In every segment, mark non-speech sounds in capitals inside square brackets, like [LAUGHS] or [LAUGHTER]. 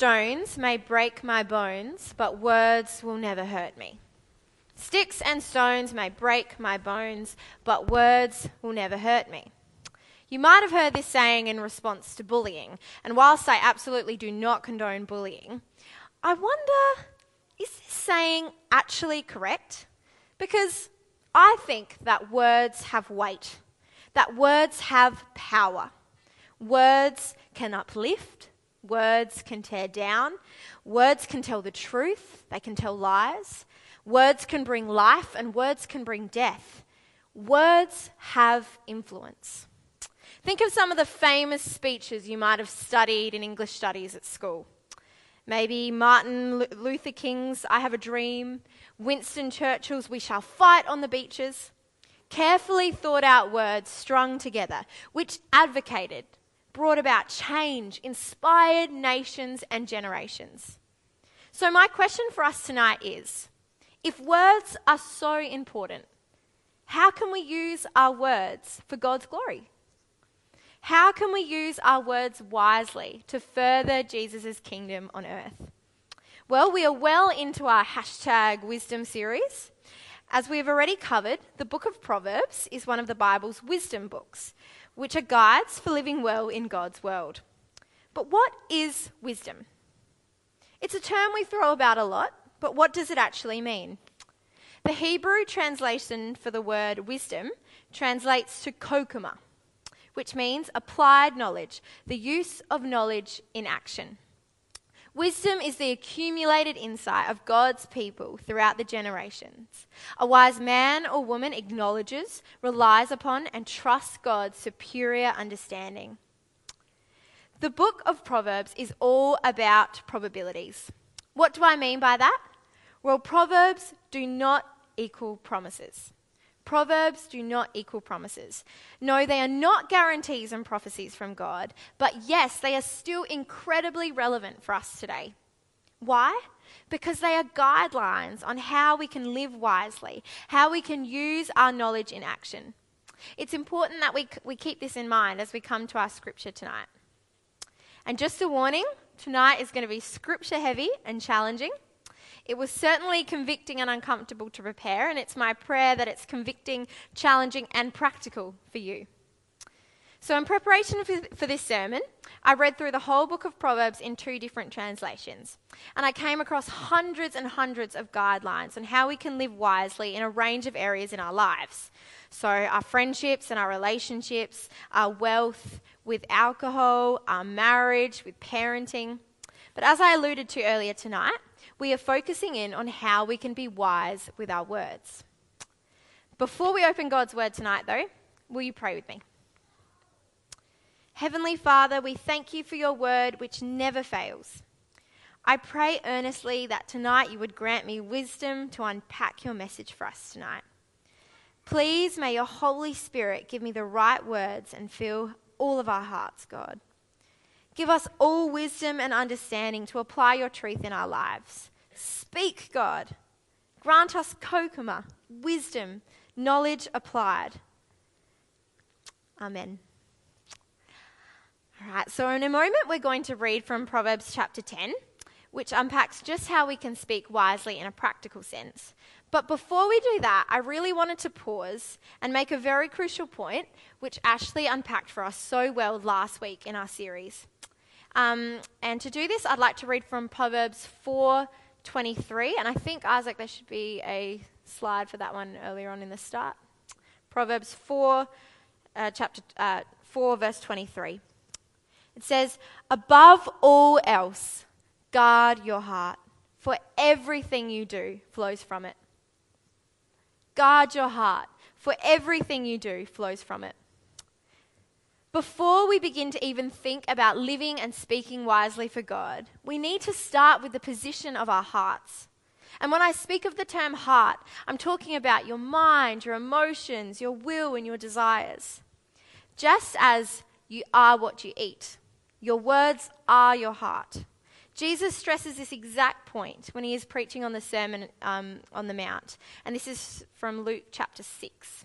stones may break my bones, but words will never hurt me. Sticks and stones may break my bones, but words will never hurt me. You might have heard this saying in response to bullying, and whilst I absolutely do not condone bullying, I wonder is this saying actually correct? Because I think that words have weight, that words have power. Words can uplift, Words can tear down. Words can tell the truth. They can tell lies. Words can bring life and words can bring death. Words have influence. Think of some of the famous speeches you might have studied in English studies at school. Maybe Martin Luther King's I Have a Dream, Winston Churchill's We Shall Fight on the Beaches. Carefully thought out words strung together, which advocated brought about change, inspired nations and generations. So, my question for us tonight is if words are so important, how can we use our words for God's glory? How can we use our words wisely to further Jesus' kingdom on earth? Well, we are well into our hashtag wisdom series. As we have already covered, the book of Proverbs is one of the Bible's wisdom books which are guides for living well in God's world. But what is wisdom? It's a term we throw about a lot, but what does it actually mean? The Hebrew translation for the word wisdom translates to kokuma, which means applied knowledge, the use of knowledge in action. Wisdom is the accumulated insight of God's people throughout the generations. A wise man or woman acknowledges, relies upon, and trusts God's superior understanding. The book of Proverbs is all about probabilities. What do I mean by that? Well, Proverbs do not equal promises. Proverbs do not equal promises. No, they are not guarantees and prophecies from God, but yes, they are still incredibly relevant for us today. Why? Because they are guidelines on how we can live wisely, how we can use our knowledge in action. It's important that we, we keep this in mind as we come to our scripture tonight. And just a warning tonight is going to be scripture heavy and challenging. It was certainly convicting and uncomfortable to prepare, and it's my prayer that it's convicting, challenging, and practical for you. So, in preparation for, this sermon, I read through the whole book of Proverbs in two different translations. And I came across hundreds and hundreds of guidelines on how we can live wisely in a range of areas in our lives. So, our friendships and our relationships, our wealth with alcohol, our marriage, with parenting. But as I alluded to earlier tonight, we are focusing in on how we can be wise with our words. Before we open God's word tonight, though, will you pray with me? Heavenly Father, we thank you for your word which never fails. I pray earnestly that tonight you would grant me wisdom to unpack your message for us tonight. Please may your Holy Spirit give me the right words and fill all of our hearts, God. Give us all wisdom and understanding to apply your truth in our lives. Speak, God. Grant us kokuma, wisdom, knowledge applied. Amen. All right, so in a moment, we're going to read from Proverbs chapter 10, which unpacks just how we can speak wisely in a practical sense. But before we do that, I really wanted to pause and make a very crucial point, which Ashley unpacked for us so well last week in our series. Um, and to do this, I'd like to read from Proverbs 4:23, and I think Isaac, there should be a slide for that one earlier on in the start. Proverbs 4, uh, chapter uh, 4, verse 23. It says, "Above all else, guard your heart, for everything you do flows from it." Guard your heart, for everything you do flows from it. Before we begin to even think about living and speaking wisely for God, we need to start with the position of our hearts. And when I speak of the term heart, I'm talking about your mind, your emotions, your will, and your desires. Just as you are what you eat, your words are your heart. Jesus stresses this exact point when he is preaching on the Sermon um, on the Mount. And this is from Luke chapter 6.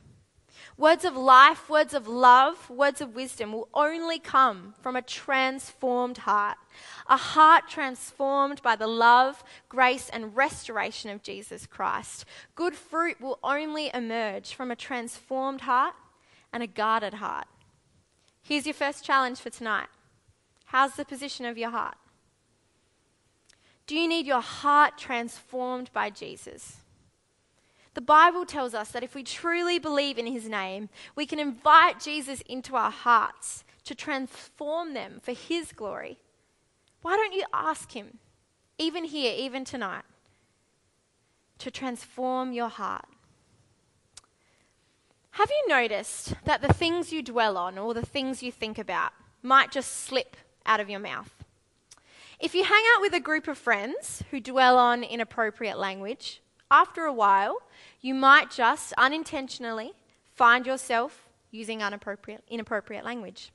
Words of life, words of love, words of wisdom will only come from a transformed heart. A heart transformed by the love, grace, and restoration of Jesus Christ. Good fruit will only emerge from a transformed heart and a guarded heart. Here's your first challenge for tonight How's the position of your heart? Do you need your heart transformed by Jesus? The Bible tells us that if we truly believe in his name, we can invite Jesus into our hearts to transform them for his glory. Why don't you ask him, even here, even tonight, to transform your heart? Have you noticed that the things you dwell on or the things you think about might just slip out of your mouth? If you hang out with a group of friends who dwell on inappropriate language, after a while, you might just unintentionally find yourself using inappropriate, language.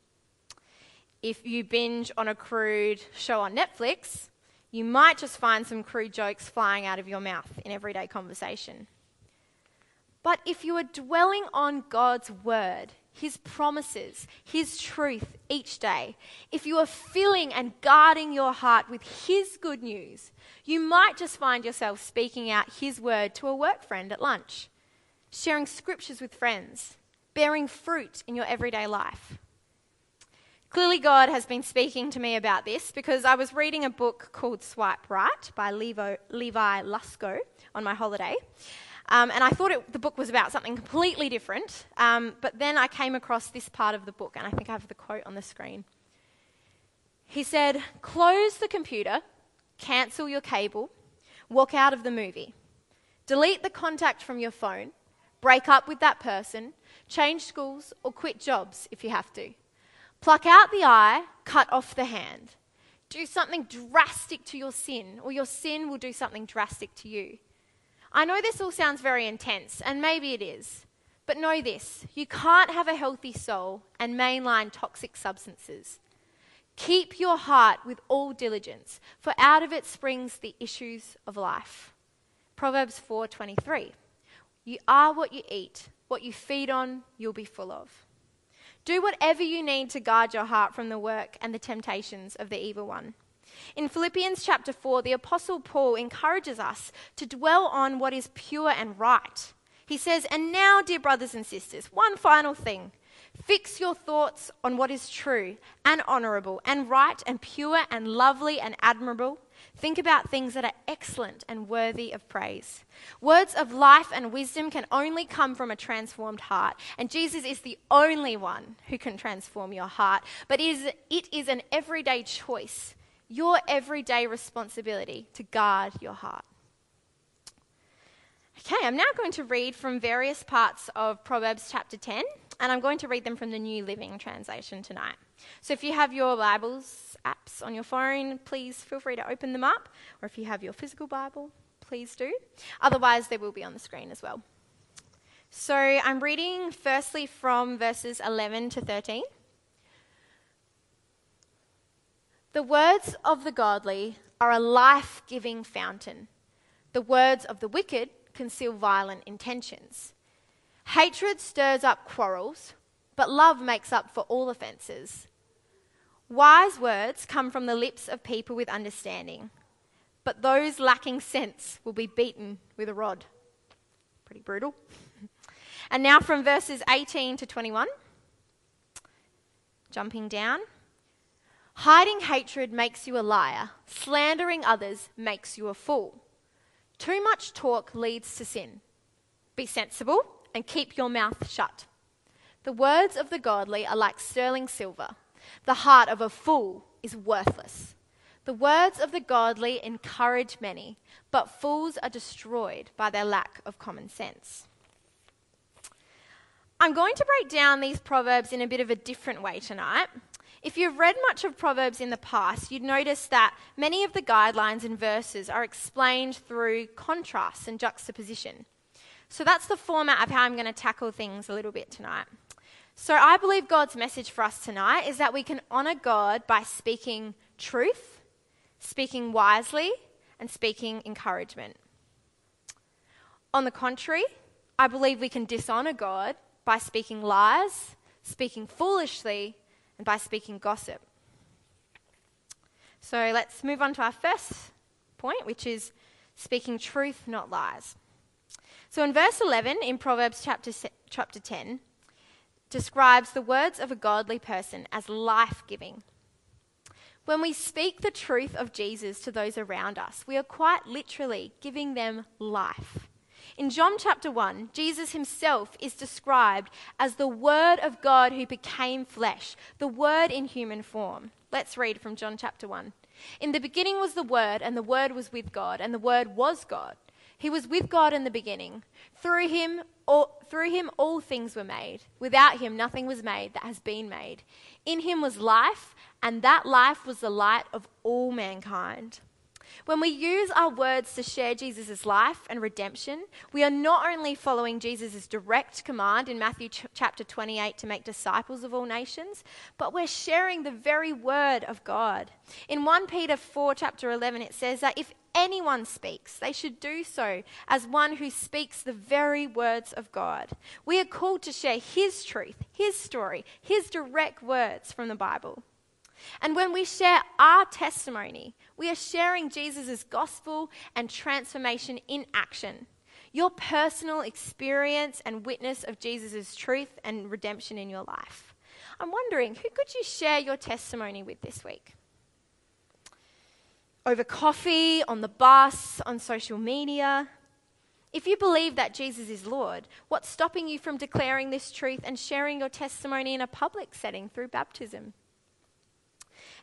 If you binge on a crude show on Netflix, you might just find some crude jokes flying out of your mouth in everyday conversation. But if you are dwelling on God's word, His promises, His truth each day, if you are filling and guarding your heart with His good news, you might just find yourself speaking out His word to a work friend at lunch, sharing scriptures with friends, bearing fruit in your everyday life. Clearly, God has been speaking to me about this because I was reading a book called Swipe Right by Levi, Levi Lusko on my holiday. Um, and I thought it, the book was about something completely different. Um, but then I came across this part of the book, and I think I have the quote on the screen. He said, Close the computer, cancel your cable, walk out of the movie, delete the contact from your phone, break up with that person, change schools, or quit jobs if you have to. Pluck out the eye, cut off the hand. Do something drastic to your sin, or your sin will do something drastic to you. I know this all sounds very intense, and maybe it is. But know this you can't have a healthy soul and mainline toxic substances. Keep your heart with all diligence, for out of it springs the issues of life. Proverbs 4:23. You are what you eat, what you feed on, you'll be full of. Do whatever you need to guard your heart from the work and the temptations of the evil one. In Philippians chapter 4, the Apostle Paul encourages us to dwell on what is pure and right. He says, And now, dear brothers and sisters, one final thing. Fix your thoughts on what is true and honorable and right and pure and lovely and admirable. Think about things that are excellent and worthy of praise. Words of life and wisdom can only come from a transformed heart, and Jesus is the only one who can transform your heart. But it is an everyday choice your everyday responsibility to guard your heart. Okay, I'm now going to read from various parts of Proverbs chapter 10, and I'm going to read them from the New Living Translation tonight. So if you have your Bibles, apps on your phone, please feel free to open them up, or if you have your physical Bible, please do. Otherwise, they will be on the screen as well. So I'm reading firstly from verses 11 to 13. The words of the godly are a life giving fountain. The words of the wicked conceal violent intentions. Hatred stirs up quarrels, but love makes up for all offences. Wise words come from the lips of people with understanding, but those lacking sense will be beaten with a rod. Pretty brutal. [LAUGHS] and now from verses 18 to 21. Jumping down. Hiding hatred makes you a liar. Slandering others makes you a fool. Too much talk leads to sin. Be sensible and keep your mouth shut. The words of the godly are like sterling silver. The heart of a fool is worthless. The words of the godly encourage many, but fools are destroyed by their lack of common sense. I'm going to break down these proverbs in a bit of a different way tonight. If you've read much of Proverbs in the past, you'd notice that many of the guidelines and verses are explained through contrast and juxtaposition. So that's the format of how I'm going to tackle things a little bit tonight. So I believe God's message for us tonight is that we can honor God by speaking truth, speaking wisely, and speaking encouragement. On the contrary, I believe we can dishonor God by speaking lies, speaking foolishly, and by speaking gossip. So let's move on to our first point, which is speaking truth, not lies. So in verse 11 in Proverbs chapter, chapter 10, describes the words of a godly person as life giving. When we speak the truth of Jesus to those around us, we are quite literally giving them life. In John chapter 1, Jesus himself is described as the Word of God who became flesh, the Word in human form. Let's read from John chapter 1. In the beginning was the Word, and the Word was with God, and the Word was God. He was with God in the beginning. Through him, all, through him all things were made. Without him nothing was made that has been made. In him was life, and that life was the light of all mankind. When we use our words to share Jesus' life and redemption, we are not only following Jesus' direct command in Matthew ch- chapter 28 to make disciples of all nations, but we're sharing the very word of God. In 1 Peter 4, chapter 11, it says that if anyone speaks, they should do so as one who speaks the very words of God. We are called to share His truth, His story, His direct words from the Bible. And when we share our testimony, we are sharing Jesus' gospel and transformation in action. Your personal experience and witness of Jesus' truth and redemption in your life. I'm wondering, who could you share your testimony with this week? Over coffee, on the bus, on social media? If you believe that Jesus is Lord, what's stopping you from declaring this truth and sharing your testimony in a public setting through baptism?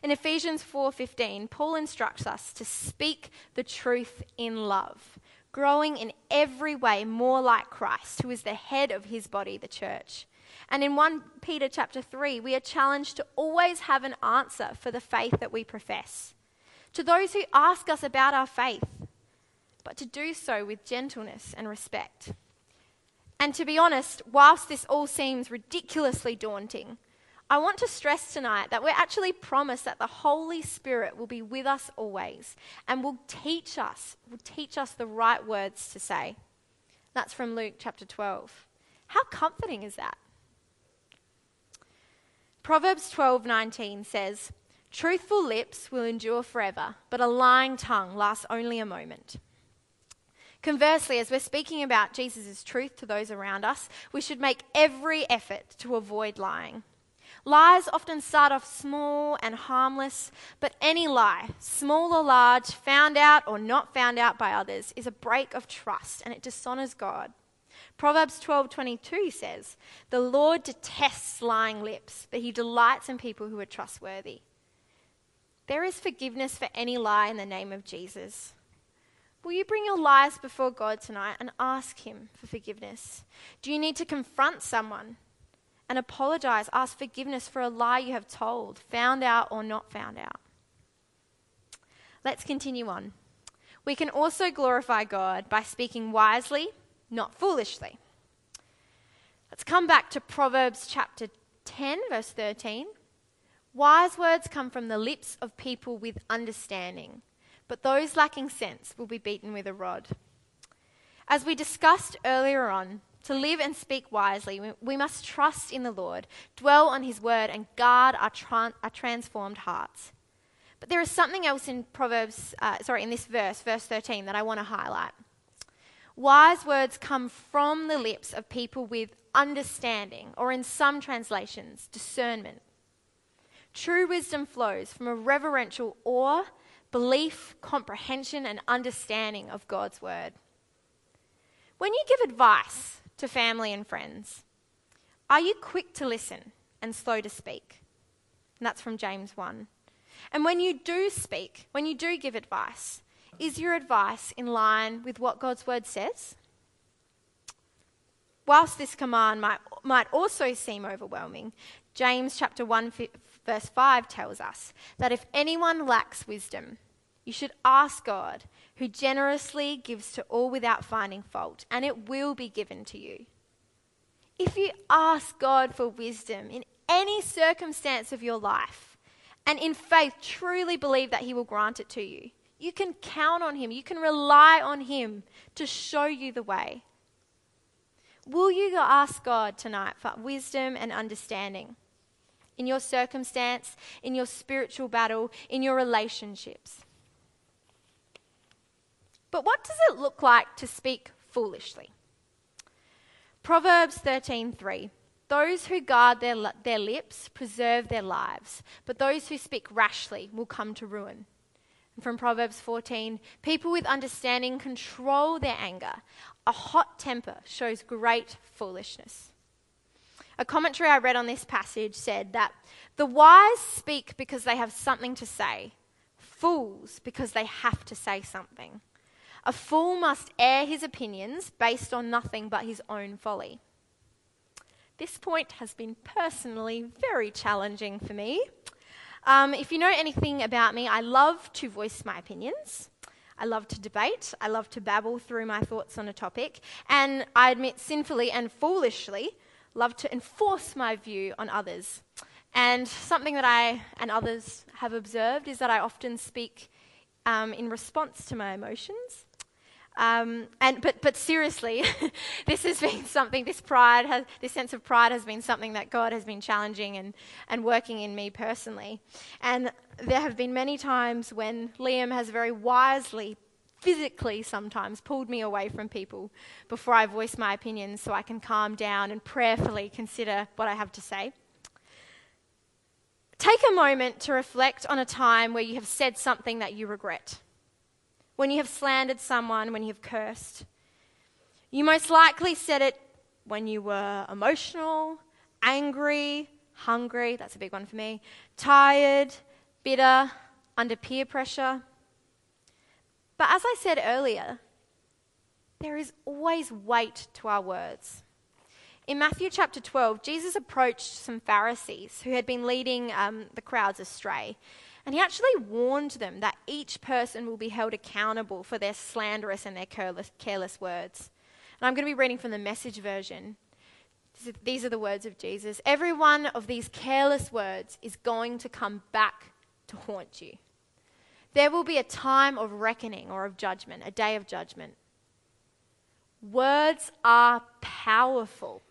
In Ephesians 4:15, Paul instructs us to speak the truth in love, growing in every way more like Christ, who is the head of his body, the church. And in 1 Peter chapter 3, we are challenged to always have an answer for the faith that we profess. To those who ask us about our faith, but to do so with gentleness and respect. And to be honest, whilst this all seems ridiculously daunting, I want to stress tonight that we're actually promised that the Holy Spirit will be with us always and will teach us, will teach us the right words to say. That's from Luke chapter 12. How comforting is that? Proverbs 12:19 says, "Truthful lips will endure forever, but a lying tongue lasts only a moment." Conversely, as we're speaking about Jesus' truth to those around us, we should make every effort to avoid lying. Lies often start off small and harmless, but any lie, small or large, found out or not found out by others, is a break of trust and it dishonors God. Proverbs 12:22 says, "The Lord detests lying lips, but he delights in people who are trustworthy." There is forgiveness for any lie in the name of Jesus. Will you bring your lies before God tonight and ask him for forgiveness? Do you need to confront someone? And apologize, ask forgiveness for a lie you have told, found out or not found out. Let's continue on. We can also glorify God by speaking wisely, not foolishly. Let's come back to Proverbs chapter 10, verse 13. Wise words come from the lips of people with understanding, but those lacking sense will be beaten with a rod. As we discussed earlier on, to live and speak wisely, we must trust in the Lord, dwell on his word, and guard our, our transformed hearts. But there is something else in Proverbs, uh, sorry, in this verse, verse 13, that I want to highlight. Wise words come from the lips of people with understanding, or in some translations, discernment. True wisdom flows from a reverential awe, belief, comprehension, and understanding of God's word. When you give advice to family and friends, are you quick to listen and slow to speak? And that's from James 1. And when you do speak, when you do give advice, is your advice in line with what God's word says? Whilst this command might, might also seem overwhelming, James chapter 1 verse 5 tells us that if anyone lacks wisdom, you should ask God, who generously gives to all without finding fault, and it will be given to you. If you ask God for wisdom in any circumstance of your life, and in faith truly believe that He will grant it to you, you can count on Him, you can rely on Him to show you the way. Will you ask God tonight for wisdom and understanding in your circumstance, in your spiritual battle, in your relationships? But what does it look like to speak foolishly? Proverbs 13:3 Those who guard their, their lips preserve their lives, but those who speak rashly will come to ruin. And from Proverbs 14 People with understanding control their anger. A hot temper shows great foolishness. A commentary I read on this passage said that the wise speak because they have something to say, fools because they have to say something. A fool must air his opinions based on nothing but his own folly. This point has been personally very challenging for me. Um, if you know anything about me, I love to voice my opinions. I love to debate. I love to babble through my thoughts on a topic. And I admit, sinfully and foolishly, love to enforce my view on others. And something that I and others have observed is that I often speak um, in response to my emotions. Um, and but but seriously, [LAUGHS] this has been something. This pride has this sense of pride has been something that God has been challenging and and working in me personally. And there have been many times when Liam has very wisely, physically sometimes pulled me away from people before I voice my opinions, so I can calm down and prayerfully consider what I have to say. Take a moment to reflect on a time where you have said something that you regret when you have slandered someone, when you have cursed. You most likely said it when you were emotional, angry, hungry, that's a big one for me, tired, bitter, under peer pressure. But as I said earlier, there is always weight to our words. In Matthew chapter 12, Jesus approached some Pharisees who had been leading um, the crowds astray. And he actually warned them that each person will be held accountable for their slanderous and their careless, careless words. And I'm going to be reading from the message version. These are the words of Jesus. Every one of these careless words is going to come back to haunt you. There will be a time of reckoning or of judgment, a day of judgment. Words are powerful.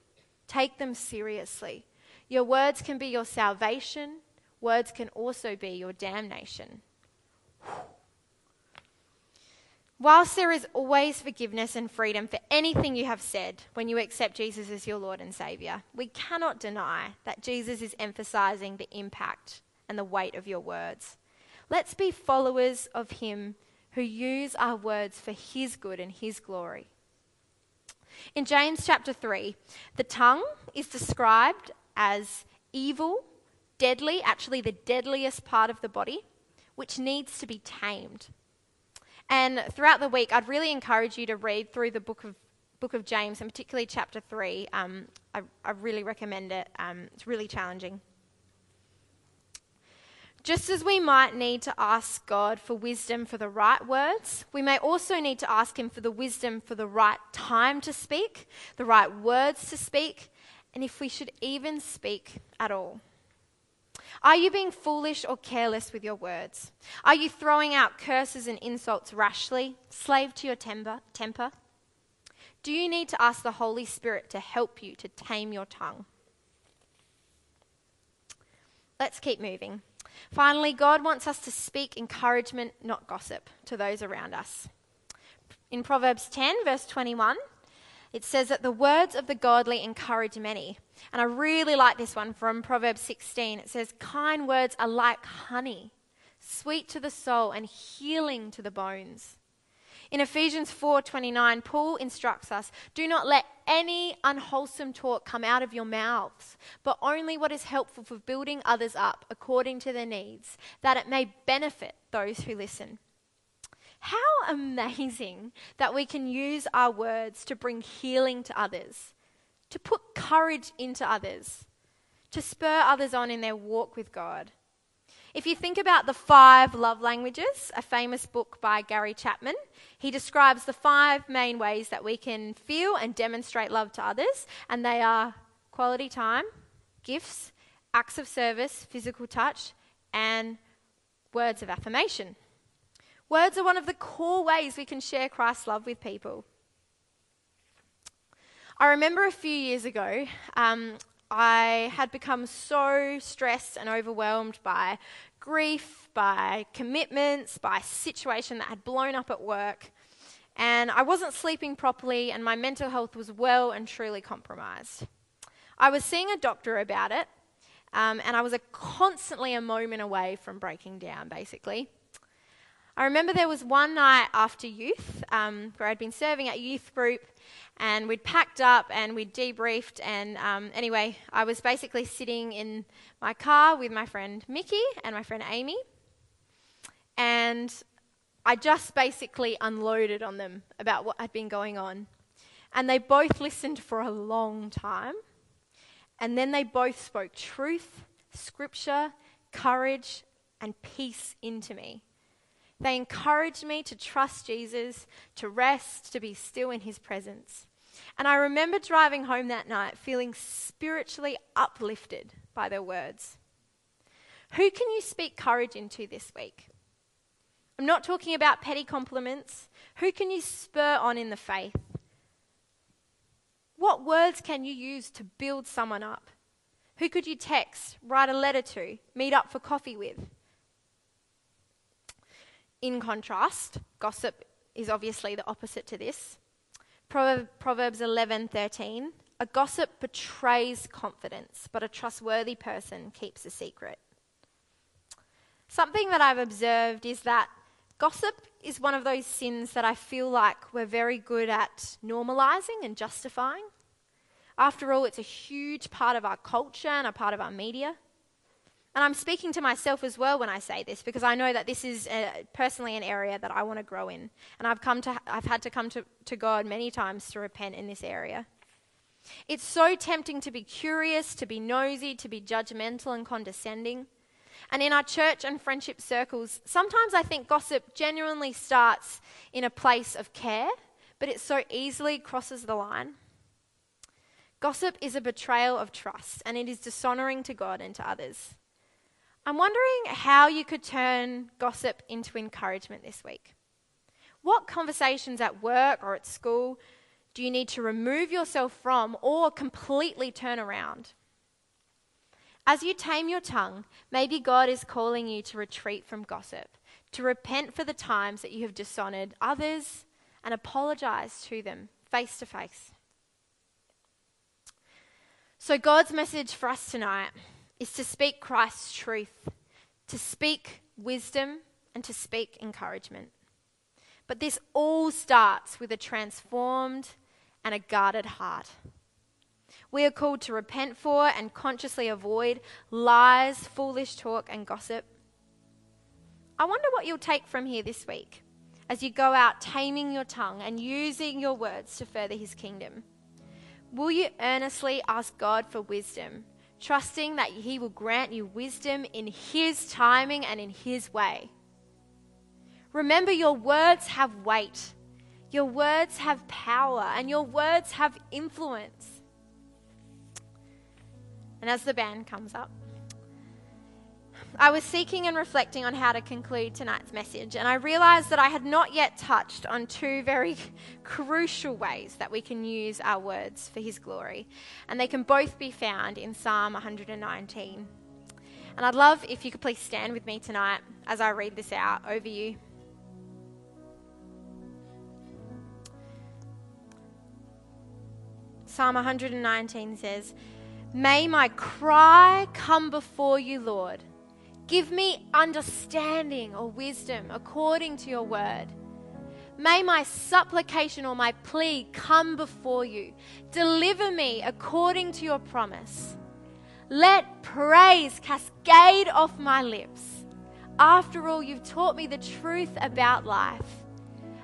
Take them seriously. Your words can be your salvation, words can also be your damnation. Whilst there is always forgiveness and freedom for anything you have said when you accept Jesus as your Lord and Saviour, we cannot deny that Jesus is emphasizing the impact and the weight of your words. Let's be followers of Him who use our words for His good and His glory. In James chapter 3, the tongue is described as evil deadly, actually the deadliest part of the body, which needs to be tamed. And throughout the week, I'd really encourage you to read through the book of book of James, and particularly chapter three. Um, I, I, really recommend it. Um, it's really challenging. Just as we might need to ask God for wisdom for the right words, we may also need to ask Him for the wisdom for the right time to speak, the right words to speak, and if we should even speak at all. Are you being foolish or careless with your words? Are you throwing out curses and insults rashly, slave to your temper? temper? Do you need to ask the Holy Spirit to help you to tame your tongue? Let's keep moving. Finally, God wants us to speak encouragement, not gossip, to those around us. In Proverbs 10, verse 21, it says that the words of the godly encourage many. And I really like this one from Proverbs 16. It says, Kind words are like honey, sweet to the soul and healing to the bones. In Ephesians 4:29, Paul instructs us, "Do not let any unwholesome talk come out of your mouths, but only what is helpful for building others up according to their needs, that it may benefit those who listen." How amazing that we can use our words to bring healing to others, to put courage into others, to spur others on in their walk with God. If you think about the five love languages, a famous book by Gary Chapman, he describes the five main ways that we can feel and demonstrate love to others, and they are quality time, gifts, acts of service, physical touch, and words of affirmation. Words are one of the core ways we can share Christ's love with people. I remember a few years ago, um, I had become so stressed and overwhelmed by grief, by commitments, by a situation that had blown up at work. And I wasn't sleeping properly, and my mental health was well and truly compromised. I was seeing a doctor about it, um, and I was a constantly a moment away from breaking down, basically. I remember there was one night after youth um, where I'd been serving at youth group and we'd packed up and we'd debriefed. And um, anyway, I was basically sitting in my car with my friend Mickey and my friend Amy. And I just basically unloaded on them about what had been going on. And they both listened for a long time. And then they both spoke truth, scripture, courage, and peace into me. They encouraged me to trust Jesus, to rest, to be still in his presence. And I remember driving home that night feeling spiritually uplifted by their words. Who can you speak courage into this week? I'm not talking about petty compliments. Who can you spur on in the faith? What words can you use to build someone up? Who could you text, write a letter to, meet up for coffee with? In contrast, gossip is obviously the opposite to this. Proverbs 11:13 A gossip betrays confidence, but a trustworthy person keeps a secret. Something that I've observed is that gossip is one of those sins that I feel like we're very good at normalizing and justifying. After all, it's a huge part of our culture and a part of our media. And I'm speaking to myself as well when I say this because I know that this is a, uh, personally an area that I want to grow in. And I've, come to, I've had to come to, to God many times to repent in this area. It's so tempting to be curious, to be nosy, to be judgmental and condescending. And in our church and friendship circles, sometimes I think gossip genuinely starts in a place of care, but it so easily crosses the line. Gossip is a betrayal of trust, and it is dishonoring to God and to others. I'm wondering how you could turn gossip into encouragement this week. What conversations at work or at school do you need to remove yourself from or completely turn around? As you tame your tongue, maybe God is calling you to retreat from gossip, to repent for the times that you have dishonored others and apologize to them face to face. So, God's message for us tonight is to speak Christ's truth, to speak wisdom, and to speak encouragement. But this all starts with a transformed and a guarded heart. We are called to repent for and consciously avoid lies, foolish talk, and gossip. I wonder what you'll take from here this week as you go out taming your tongue and using your words to further his kingdom. Will you earnestly ask God for wisdom trusting that He will grant you wisdom in His timing and in His way. Remember, your words have weight, your words have power, and your words have influence. And as the band comes up, I was seeking and reflecting on how to conclude tonight's message, and I realized that I had not yet touched on two very [LAUGHS] crucial ways that we can use our words for His glory. And they can both be found in Psalm 119. And I'd love if you could please stand with me tonight as I read this out over you. Psalm 119 says, May my cry come before you, Lord. Give me understanding or wisdom according to your word. May my supplication or my plea come before you. Deliver me according to your promise. Let praise cascade off my lips. After all, you've taught me the truth about life.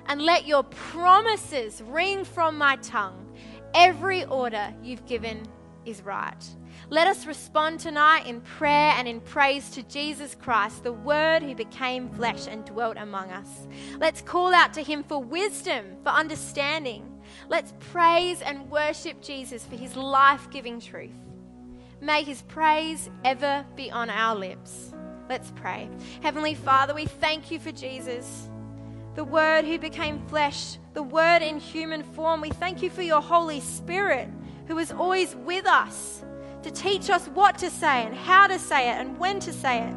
And let your promises ring from my tongue. Every order you've given is right. Let us respond tonight in prayer and in praise to Jesus Christ, the Word who became flesh and dwelt among us. Let's call out to Him for wisdom, for understanding. Let's praise and worship Jesus for His life giving truth. May His praise ever be on our lips. Let's pray. Heavenly Father, we thank you for Jesus, the Word who became flesh, the Word in human form. We thank you for your Holy Spirit who is always with us to teach us what to say and how to say it and when to say it.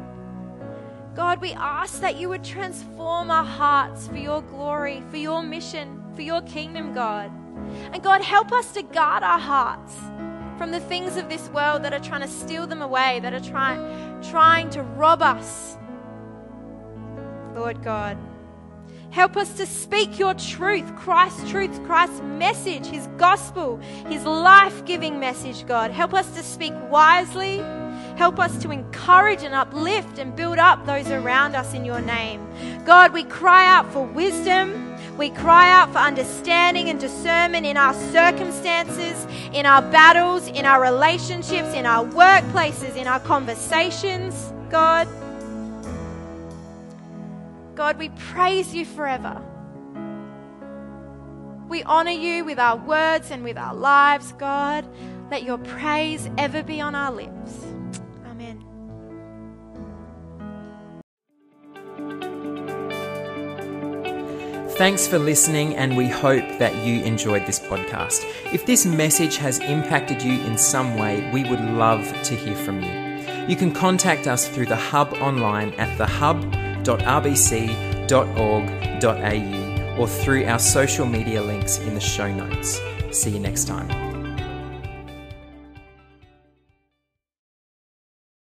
God, we ask that you would transform our hearts for your glory, for your mission, for your kingdom, God. And God, help us to guard our hearts from the things of this world that are trying to steal them away, that are trying, trying to rob us. Lord God. Help us to speak your truth, Christ's truth, Christ's message, his gospel, his life giving message, God. Help us to speak wisely. Help us to encourage and uplift and build up those around us in your name. God, we cry out for wisdom. We cry out for understanding and discernment in our circumstances, in our battles, in our relationships, in our workplaces, in our conversations, God. God, we praise you forever. We honor you with our words and with our lives, God. Let your praise ever be on our lips. Amen. Thanks for listening, and we hope that you enjoyed this podcast. If this message has impacted you in some way, we would love to hear from you. You can contact us through the Hub online at thehub.rbc.org.au or through our social media links in the show notes. See you next time.